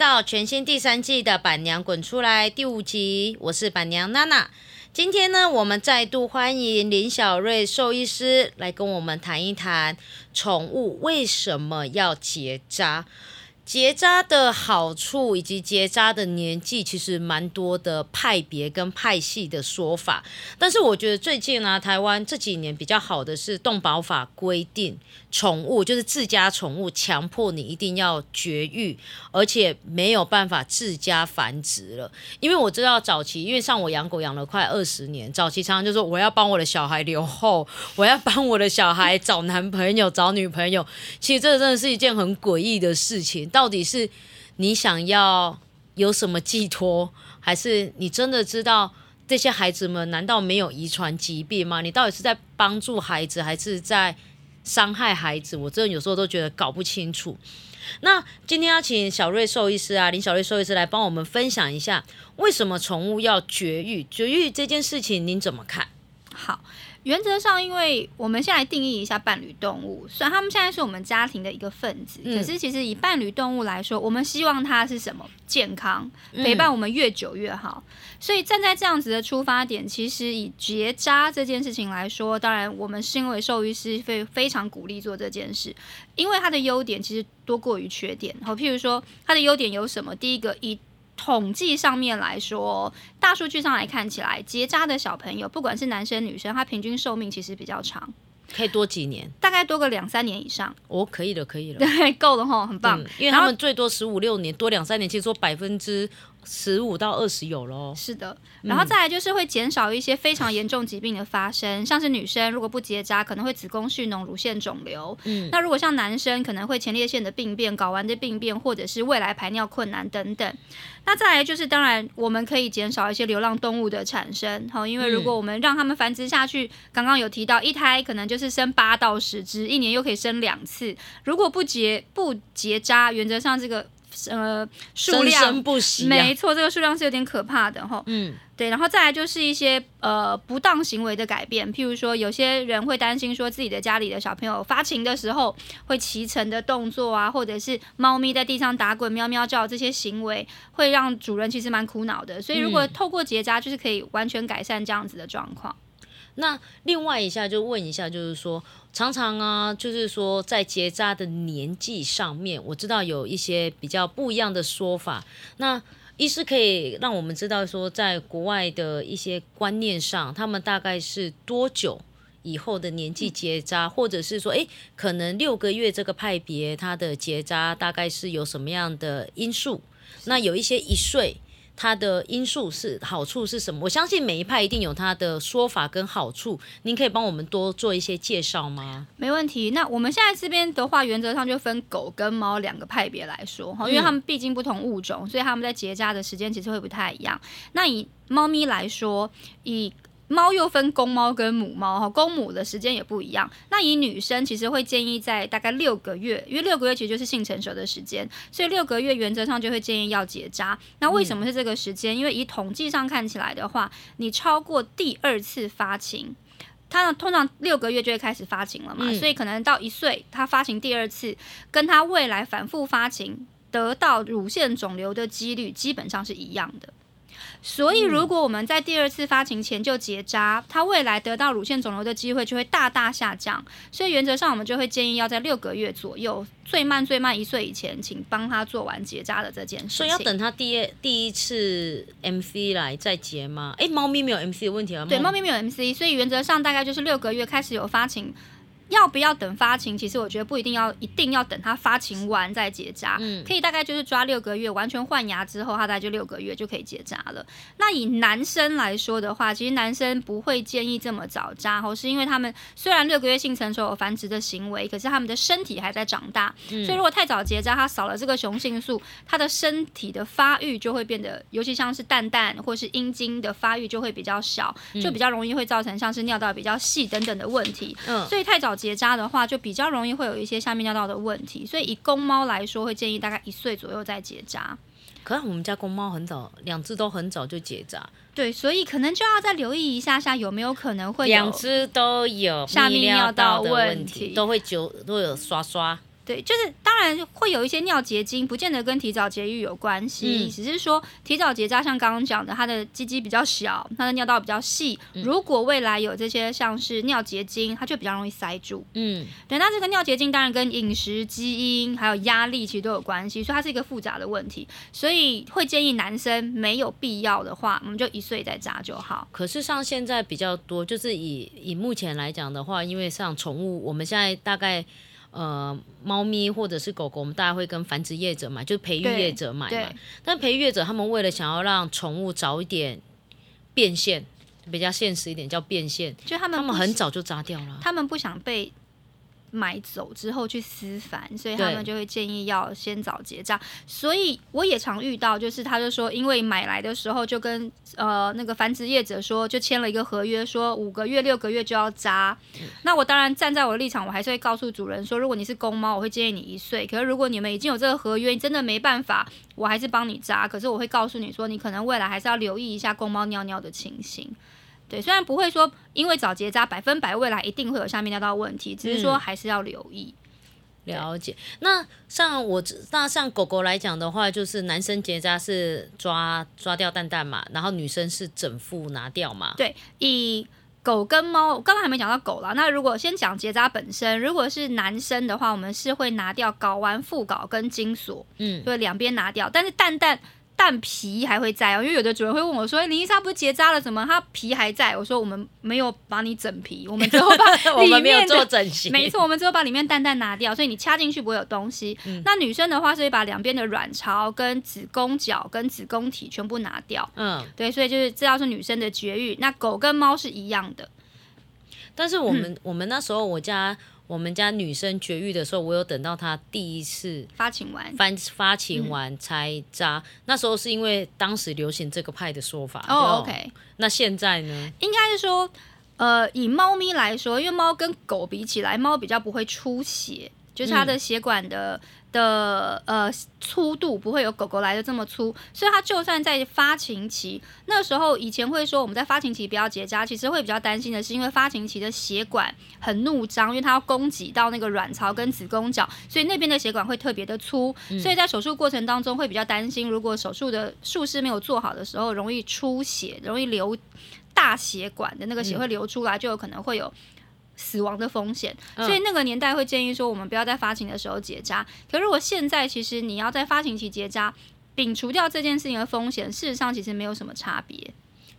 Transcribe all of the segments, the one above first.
到全新第三季的《板娘滚出来》第五集，我是板娘娜娜。今天呢，我们再度欢迎林小瑞兽医师来跟我们谈一谈宠物为什么要结扎。结扎的好处以及结扎的年纪，其实蛮多的派别跟派系的说法。但是我觉得最近呢，台湾这几年比较好的是动保法规定，宠物就是自家宠物，强迫你一定要绝育，而且没有办法自家繁殖了。因为我知道早期，因为像我养狗养了快二十年，早期常常就说我要帮我的小孩留后，我要帮我的小孩找男朋友、找女朋友。其实这真的是一件很诡异的事情。到到底是你想要有什么寄托，还是你真的知道这些孩子们难道没有遗传疾病吗？你到底是在帮助孩子，还是在伤害孩子？我真的有时候都觉得搞不清楚。那今天要请小瑞兽医师啊，林小瑞兽医师来帮我们分享一下，为什么宠物要绝育？绝育这件事情您怎么看？好。原则上，因为我们先来定义一下伴侣动物，虽然他们现在是我们家庭的一个分子，可是其实以伴侣动物来说，我们希望它是什么？健康，陪伴我们越久越好。所以站在这样子的出发点，其实以结扎这件事情来说，当然我们身为兽医师非非常鼓励做这件事，因为它的优点其实多过于缺点。好，譬如说它的优点有什么？第一个以统计上面来说，大数据上来看起来，结扎的小朋友，不管是男生女生，他平均寿命其实比较长，可以多几年，大概多个两三年以上。哦，可以了，可以了，对，够了哈，很棒。因为他们最多十五六年，多两三年，其实说百分之。十五到二十有喽，是的，然后再来就是会减少一些非常严重疾病的发生，像是女生如果不结扎，可能会子宫蓄脓、乳腺肿瘤。嗯，那如果像男生，可能会前列腺的病变、睾丸的病变，或者是未来排尿困难等等。那再来就是，当然我们可以减少一些流浪动物的产生，好，因为如果我们让他们繁殖下去，刚刚有提到一胎可能就是生八到十只，一年又可以生两次。如果不结不结扎，原则上这个。呃，数量不息，没错，这个数量是有点可怕的哈。嗯，对，然后再来就是一些呃不当行为的改变，譬如说有些人会担心说自己的家里的小朋友发情的时候会骑乘的动作啊，或者是猫咪在地上打滚、喵喵叫这些行为，会让主人其实蛮苦恼的。所以如果透过结扎，就是可以完全改善这样子的状况。那另外一下就问一下，就是说，常常啊，就是说在结扎的年纪上面，我知道有一些比较不一样的说法。那医师可以让我们知道说，在国外的一些观念上，他们大概是多久以后的年纪结扎，或者是说，诶，可能六个月这个派别，它的结扎大概是有什么样的因素？那有一些一岁。它的因素是好处是什么？我相信每一派一定有它的说法跟好处。您可以帮我们多做一些介绍吗？没问题。那我们现在这边的话，原则上就分狗跟猫两个派别来说哈，因为它们毕竟不同物种，所以它们在结扎的时间其实会不太一样。那以猫咪来说，以猫又分公猫跟母猫哈，公母的时间也不一样。那以女生其实会建议在大概六个月，因为六个月其实就是性成熟的时间，所以六个月原则上就会建议要结扎。那为什么是这个时间？因为以统计上看起来的话，你超过第二次发情，它通常六个月就会开始发情了嘛，所以可能到一岁，它发情第二次，跟它未来反复发情得到乳腺肿瘤的几率基本上是一样的。所以，如果我们在第二次发情前就结扎，它未来得到乳腺肿瘤的机会就会大大下降。所以，原则上我们就会建议要在六个月左右，最慢最慢一岁以前，请帮他做完结扎的这件事。所以要等他第二第一次 MC 来再结吗？哎，猫咪没有 MC 的问题啊？对，猫咪没有 MC，所以原则上大概就是六个月开始有发情。要不要等发情？其实我觉得不一定要，一定要等它发情完再结扎。嗯，可以大概就是抓六个月，完全换牙之后，它大概就六个月就可以结扎了。那以男生来说的话，其实男生不会建议这么早扎，哦，是因为他们虽然六个月性成熟有繁殖的行为，可是他们的身体还在长大，所以如果太早结扎，它少了这个雄性素，它的身体的发育就会变得，尤其像是蛋蛋或是阴茎的发育就会比较小，就比较容易会造成像是尿道比较细等等的问题。嗯，所以太早。结扎的话，就比较容易会有一些下面尿道的问题，所以以公猫来说，会建议大概一岁左右再结扎。可是我们家公猫很早，两只都很早就结扎。对，所以可能就要再留意一下下，有没有可能会两只都有下面尿道的问题，都会久都有刷刷。对，就是当然会有一些尿结晶，不见得跟提早节育有关系，嗯只是说提早结扎，像刚刚讲的，它的鸡鸡比较小，它的尿道比较细。嗯如果未来有这些像是尿结晶，它就比较容易塞住。嗯，对，那这个尿结晶当然跟饮食、基因还有压力其实都有关系，所以它是一个复杂的问题。所以会建议男生没有必要的话，我们就一岁再扎就好。可是像现在比较多，就是以以目前来讲的话，因为像宠物，我们现在大概呃猫咪或者是狗狗，我们大家会跟繁殖业者买，就是培育业者买嘛。但培育业者他们为了想要让宠物早一点变现，比较现实一点叫变现，就他们他们很早就扎掉了。他们不想被买走之后去私繁，所以他们就会建议要先早结账。所以我也常遇到，就是他就说，因为买来的时候就跟呃那个繁殖业者说，就签了一个合约，说五个月、六个月就要扎。那我当然站在我的立场，我还是会告诉主人说，如果你是公猫，我会建议你一岁。可是如果你们已经有这个合约，你真的没办法，我还是帮你扎。可是我会告诉你说，你可能未来还是要留意一下公猫尿尿的情形。对，虽然不会说因为早结扎百分百未来一定会有下面尿道问题，只是说嗯还是要留意。了解。那像我知那像狗狗来讲的话，就是男生结扎是抓抓掉蛋蛋嘛，然后女生是整副拿掉嘛。对，以狗跟猫，我刚刚还没讲到狗啦。那如果先讲结扎本身，如果是男生的话，我们是会拿掉睾丸、副睾跟精索，嗯，就两边拿掉，但是蛋蛋。蛋皮还会在哦，因为有的主人会问我说：“林伊莎不是结扎了，怎么它皮还在？”我说：“我们没有把你整皮，我们只有把我们没有里面的做整形，没错，我们只有把里面蛋蛋拿掉，所以你掐进去不会有东西。嗯那女生的话是会把两边的卵巢、跟子宫角、跟子宫体全部拿掉。嗯。对，所以就是这要是女生的绝育。那狗跟猫是一样的，但是我嗯们、我们那时候我家我们家女生绝育的时候，我有等到她第一次发情完。发发情嗯完才扎，那时候是因为当时流行这个派的说法。哦就，OK，那现在呢？应该是说，呃，以猫咪来说，因为猫跟狗比起来，猫比较不会出血，就是它的血管的、的呃粗度不会有狗狗来的这么粗，所以它就算在发情期，那时候以前会说我们在发情期不要结扎，其实会比较担心的是，因为发情期的血管很怒张，因为它要供给到那个卵巢跟子宫角，所以那边的血管会特别的粗，所以在手术过程当中会比较担心，如果手术的术式没有做好的时候，容易出血，容易流大血管的那个血会流出来，就有可能会有。死亡的风险，嗯所以那个年代会建议说，我们不要在发情的时候结扎。可如果现在其实你要在发情期结扎，摒除掉这件事情的风险，事实上其实没有什么差别。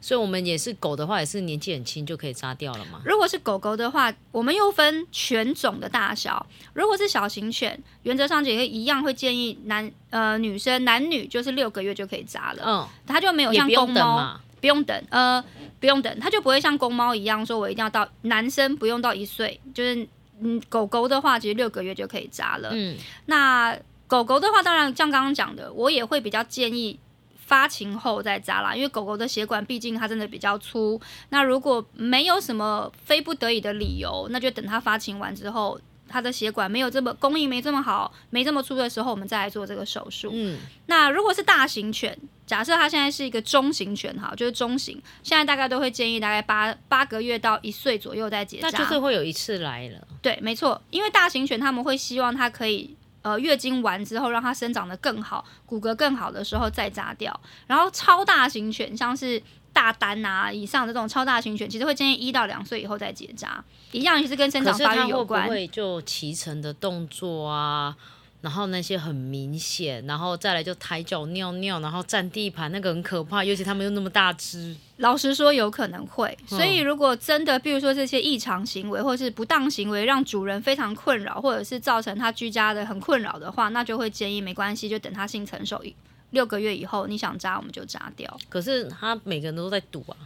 所以我们也是狗的话，也是年纪很轻就可以扎掉了嘛。如果是狗狗的话，我们又分犬种的大小。如果是小型犬，原则上也会一样会建议男呃女生男女就是六个月就可以扎了，嗯，它就没有像公猫。不用等，呃，不用等，它就不会像公猫一样说，我一定要到男生不用到一岁，就是嗯，狗狗的话，其实六个月就可以扎了。嗯，那狗狗的话，当然像刚刚讲的，我也会比较建议发情后再扎啦，因为狗狗的血管毕竟它真的比较粗。那如果没有什么非不得已的理由，那就等它发情完之后。它的血管没有这么供应没这么好，没这么粗的时候，我们再来做这个手术。嗯，那如果是大型犬，假设它现在是一个中型犬，哈，就是中型，现在大概都会建议大概八八个月到一岁左右再结扎。那就是会有一次来了。对，没错，因为大型犬他们会希望它可以呃月经完之后让它生长得更好，骨骼更好的时候再扎掉。然后超大型犬，像是大单啊以上的这种超大型犬，其实会建议一到两岁以后再结扎，一样也是跟生长发育有关。会就骑乘的动作啊？然后那些很明显，然后再来就抬脚尿尿，然后占地盘，那个很可怕，尤其他们又那么大只。老实说，有可能会。嗯所以，如果真的，比如说这些异常行为或是不当行为，让主人非常困扰，或者是造成他居家的很困扰的话，那就会建议没关系，就等他性成熟一六个月以后，你想扎我们就扎掉。可是他每个人都在赌啊，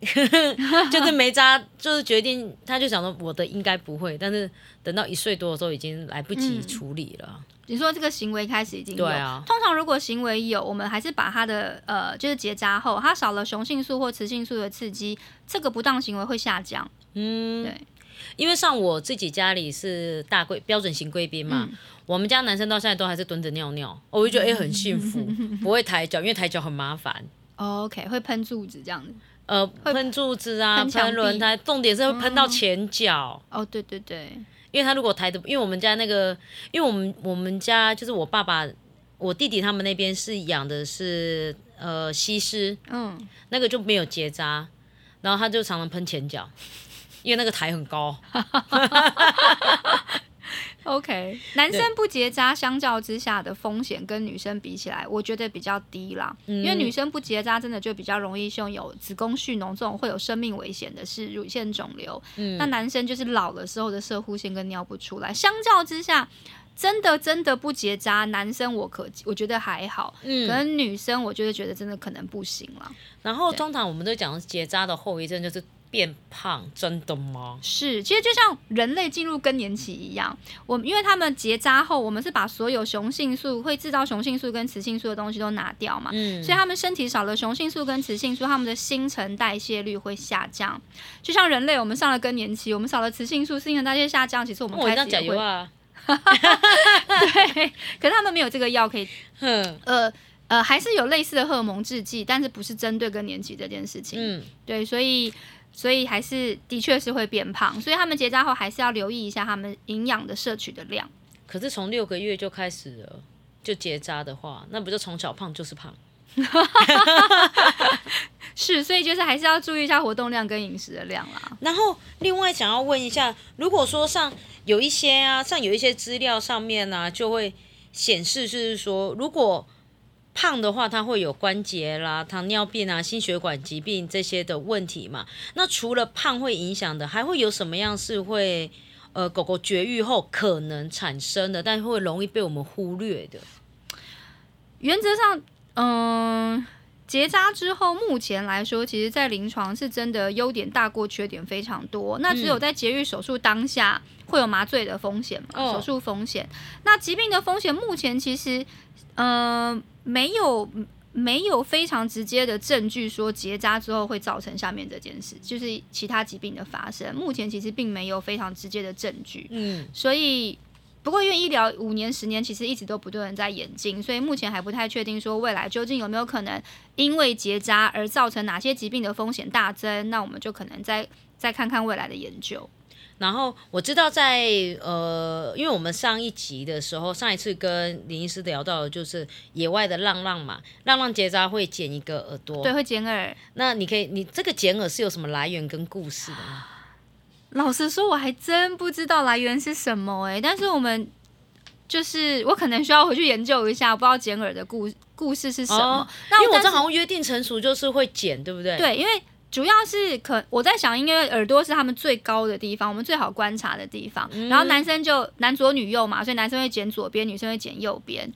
就是没扎，就是决定，他就想说我的应该不会，但是等到一岁多的时候已经来不及嗯处理了。你说这个行为开始已经有，对啊通常如果行为有，我们还是把它的呃，就是结扎后，它少了雄性素或雌性素的刺激，这个不当行为会下降。嗯，对，因为像我自己家里是大贵标准型贵宾嘛，嗯。我们家男生到现在都还是蹲着尿尿，我就觉得哎、很幸福，不会抬脚，因为抬脚很麻烦。哦 OK，会喷柱子这样子。呃，喷柱子啊，喷轮胎，重点是会喷到前脚，哦，对对对，因为他如果抬的，因为我们家那个，因为我们我们家就是我爸爸、我弟弟他们那边是养的是呃西施，嗯，那个就没有结扎，然后他就常常喷前脚，因为那个台很高。OK，男生不结扎相较之下的风险跟女生比起来，我觉得比较低啦。因为女生不结扎，真的就比较容易胸有子宫蓄脓这种会有生命危险的是乳腺肿瘤。那男生就是老了时候的射护腺跟尿不出来，相较之下。真的真的不结扎，男生我可我觉得还好，嗯可能女生我就是觉得真的可能不行了。然后通常我们都讲结扎的后遗症就是变胖，真的吗？是，其实就像人类进入更年期一样，我们因为他们结扎后，我们是把所有雄性素会制造雄性素跟雌性素的东西都拿掉嘛，嗯所以他们身体少了雄性素跟雌性素，他们的新陈代谢率会下降。就像人类，我们上了更年期，我们少了雌性素，新陈代谢下降，其实我们开始也会！对，可是他们没有这个药可以，哼，呃呃，还是有类似的荷尔蒙制剂，但是不是针对更年期这件事情。嗯，对，所以所以还是的确是会变胖，所以他们结扎后还是要留意一下他们营养的摄取的量。可是从六个月就开始了，就结扎的话，那不就从小胖就是胖？是，所以就是还是要注意一下活动量跟饮食的量啦。然后另外想要问一下，如果说像有一些啊，像有一些资料上面呢、就会显示就是说，如果胖的话，它会有关节啦、糖尿病啊、心血管疾病这些的问题嘛。那除了胖会影响的，还会有什么样是会呃狗狗绝育后可能产生的，但会容易被我们忽略的？原则上，嗯、结扎之后，目前来说，其实在临床是真的优点大过缺点非常多。那只有在节育手术当下会有麻醉的风险嘛，哦手术风险。那疾病的风险目前其实，呃，没有。没有非常直接的证据说结扎之后会造成下面这件事，就是其他疾病的发生。目前其实并没有非常直接的证据。嗯，所以，不过因为医疗五年、十年其实一直都不断的在演进，所以目前还不太确定说未来究竟有没有可能因为结扎而造成哪些疾病的风险大增。那我们就可能再再看看未来的研究。然后我知道在呃，因为我们上一集的时候，上一次跟林医师聊到的就是野外的浪浪嘛，浪浪结扎会剪一个耳朵。对，会剪耳。那你可以，你这个剪耳是有什么来源跟故事的吗？老实说，我还真不知道来源是什么诶、但是我们就是我可能需要回去研究一下，不知道剪耳的故故事是什么。哦因为我那但是这好像约定成熟，就是会剪，对不对？。对，因为主要是可我在想，因为耳朵是他们最高的地方，我们最好观察的地方。嗯然后男生就男左女右嘛，所以男生会剪左边，女生会剪右边。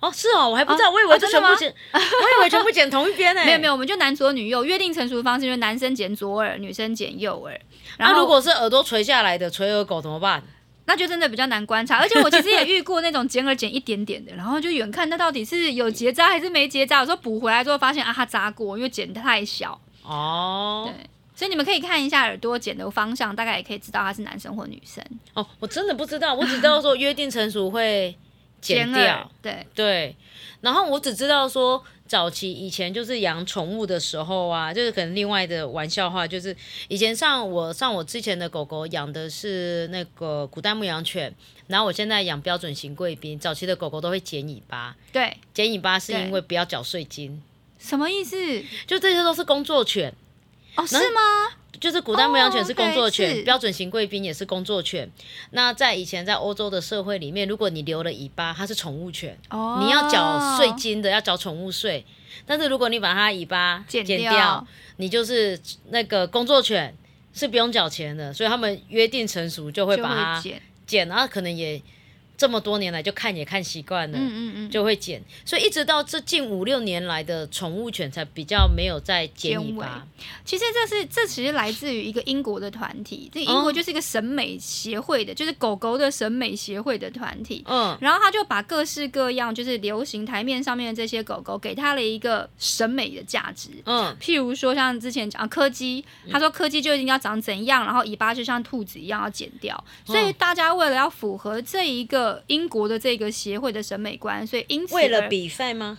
哦，是哦，我还不知道，我以为真的吗全部剪，我以为全部剪同一边呢。没有没有，我们就男左女右，约定成熟的方式就是男生剪左耳，女生剪右耳。然后那如果是耳朵垂下来的垂耳狗怎么办？那就真的比较难观察，而且我其实也遇过那种剪耳剪一点点的，然后就远看它到底是有结扎还是没结扎，有时候补回来之后发现啊它扎过，因为剪得太小。哦对，所以你们可以看一下耳朵剪的方向，大概也可以知道他是男生或女生。哦，我真的不知道，我只知道说约定成熟会剪掉。对，对，然后我只知道说，早期以前就是养宠物的时候啊，就是可能另外的玩笑话，就是以前像我像我之前的狗狗养的是那个古代牧羊犬，然后我现在养标准型贵宾，早期的狗狗都会剪尾巴，对，剪尾巴是因为不要缴税金，什么意思？就这些都是工作犬。哦，是吗？就是古代牧羊犬是工作犬是标准型贵宾也是工作犬。那在以前在欧洲的社会里面，如果你留了尾巴，它是宠物犬。哦，你要缴税金的，要缴宠物税。但是如果你把它尾巴剪剪掉你就是那个工作犬，是不用缴钱的。所以他们约定成熟就会把它剪。剪，然后可能也这么多年来就看也看习惯了。嗯嗯嗯，就会剪，所以一直到这近五六年来的宠物犬才比较没有再剪尾巴。其实这是这其实来自于一个英国的团体，这英国哦就是一个审美协会的，就是狗狗的审美协会的团体。嗯，然后他就把各式各样就是流行台面上面的这些狗狗，给他了一个审美的价值。嗯，譬如说，像之前讲啊柯基，他说柯基就一定要长怎样，然后尾巴就像兔子一样要剪掉。所以大家为了要符合这一个英国的这个协会的审美观，所以因此为了比赛吗？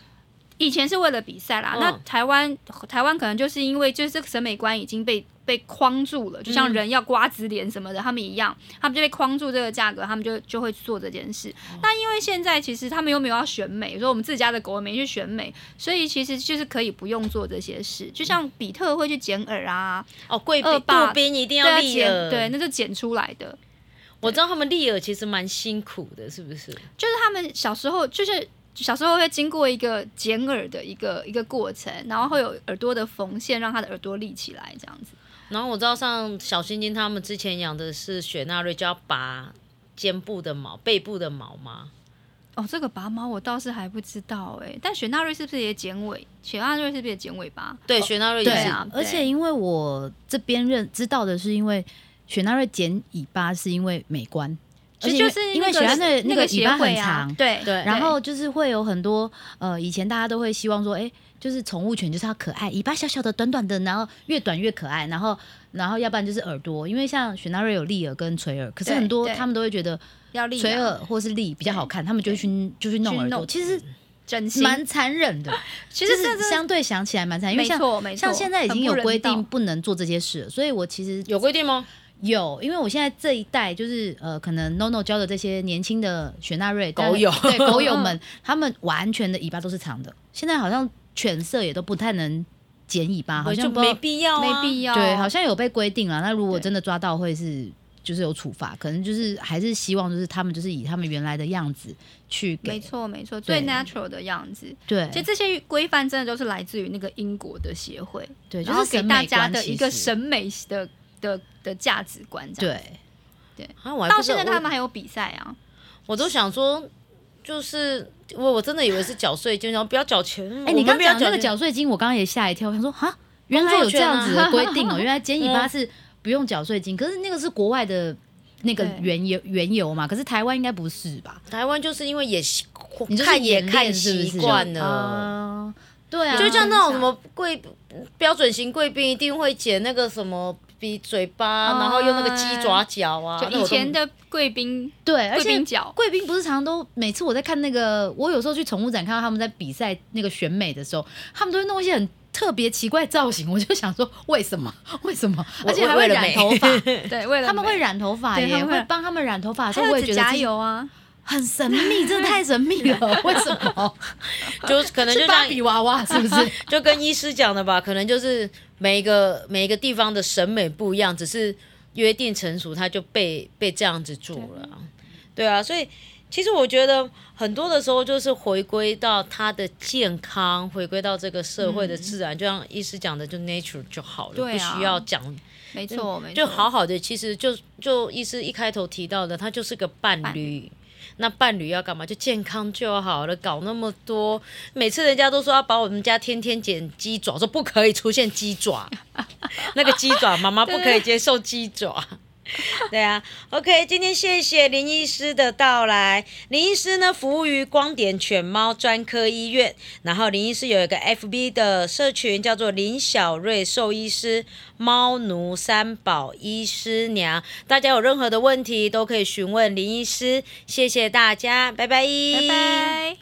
以前是为了比赛啦，嗯那台湾台湾可能就是因为就是这个审美观已经被被框住了，就像人要瓜子脸什么的，他们一样，他们就被框住这个价格，他们就就会做这件事。那因为现在其实他们又没有要选美，说我们自家的狗也没去选美，所以其实就是可以不用做这些事，就像比特会去剪耳啊，哦，贵宾一定要立耳，剪对，那就剪出来的。我知道他们立耳其实蛮辛苦的，是不是？就是他们小时候就是小时候会经过一个剪耳的一个一个过程，然后会有耳朵的缝线，让他的耳朵立起来，这样子。然后我知道像小星星他们之前养的是雪纳瑞，就要拔肩部的毛、背部的毛吗？哦，这个拔毛我倒是还不知道哎，但雪纳瑞是不是也剪尾？雪纳瑞是不是也剪尾巴？对，雪纳瑞也是。对啊而且因为我这边认知道的是，因为雪纳瑞剪尾巴是因为美观，而且就是因为雪纳瑞那个个尾巴很长，对对。然后就是会有很多呃，以前大家都会希望说，哎、就是宠物犬就是要可爱，尾巴小小的、短短的，然后越短越可爱，然后然后要不然就是耳朵，因为像雪纳瑞有立耳跟垂耳，可是很多他们都会觉得要立垂啊。耳或是立比较好看，他们就会去就去弄耳朵，其实整形，蛮残忍的。其实这是相对想起来蛮残忍，因为没像错没错，像现在已经有规定不能做这些事，所以我其实有规定吗？有，因为我现在这一代就是呃，可能 NONO 教的这些年轻的雪纳瑞狗友对狗友们，他们完全的尾巴都是长的。现在好像犬舍也都不太能剪尾巴，好像没必要、啊，没必要。对，好像有被规定了。那如果真的抓到，会是就是有处罚，可能就是还是希望就是他们就是以他们原来的样子去没给错没错，最 natural 的样子。对其实这些规范真的都是来自于那个英国的协会，对，就是给大家的一个审美的的的价值观。这样对。啊，我还到现在他们还有比赛啊，我都想说，就是我我真的以为是缴税金，然后不要缴钱。哎、你刚讲那个缴税金，我刚刚也吓一跳，我想说哈，原来有这样子的规定哦、原来剪尾巴是不用缴税金，可是那个是国外的那个原油原油嘛，可是台湾应该不是吧？台湾就是因为也习你就看也看习惯了。啊对啊，就像那种什么贵标准型贵宾一定会剪那个什么比嘴巴，哦然后用那个鸡爪脚啊。就以前的贵宾对，而贵且贵宾不是常常都每次我在看那个，我有时候去宠物展看到他们在比赛那个选美的时候，他们都会弄一些很特别奇怪造型，我就想说为什么？为什么？而且还会染头发，对，为了他们会染头发耶，对他们会会帮他们染头发的时还候，我有指甲也觉得加油啊，很神秘，真的太神秘了，为什么？就可能就是芭像比娃娃是不是？就跟医师讲的吧，可能就是每一个每一个地方的审美不一样，只是约定成熟，他就被被这样子做了。对啊，所以其实我觉得很多的时候就是回归到他的健康，回归到这个社会的自然，就像医师讲的，就 nature 就好了，啊不需要讲没错没错，就好好的，其实就就医师一开头提到的，他就是个伴伴侣。那伴侣要干嘛？就健康就好了，搞那么多。每次人家都说要把我们家天天剪鸡爪，说不可以出现鸡爪，那个鸡爪妈妈不可以接受鸡爪。对啊，OK，今天谢谢林医师的到来。林医师呢，服务于光点犬猫专科医院，然后林医师有一个 FB 的社群，叫做林小瑞兽医师猫奴三宝医师娘。大家有任何的问题都可以询问林医师。谢谢大家，拜拜，拜拜。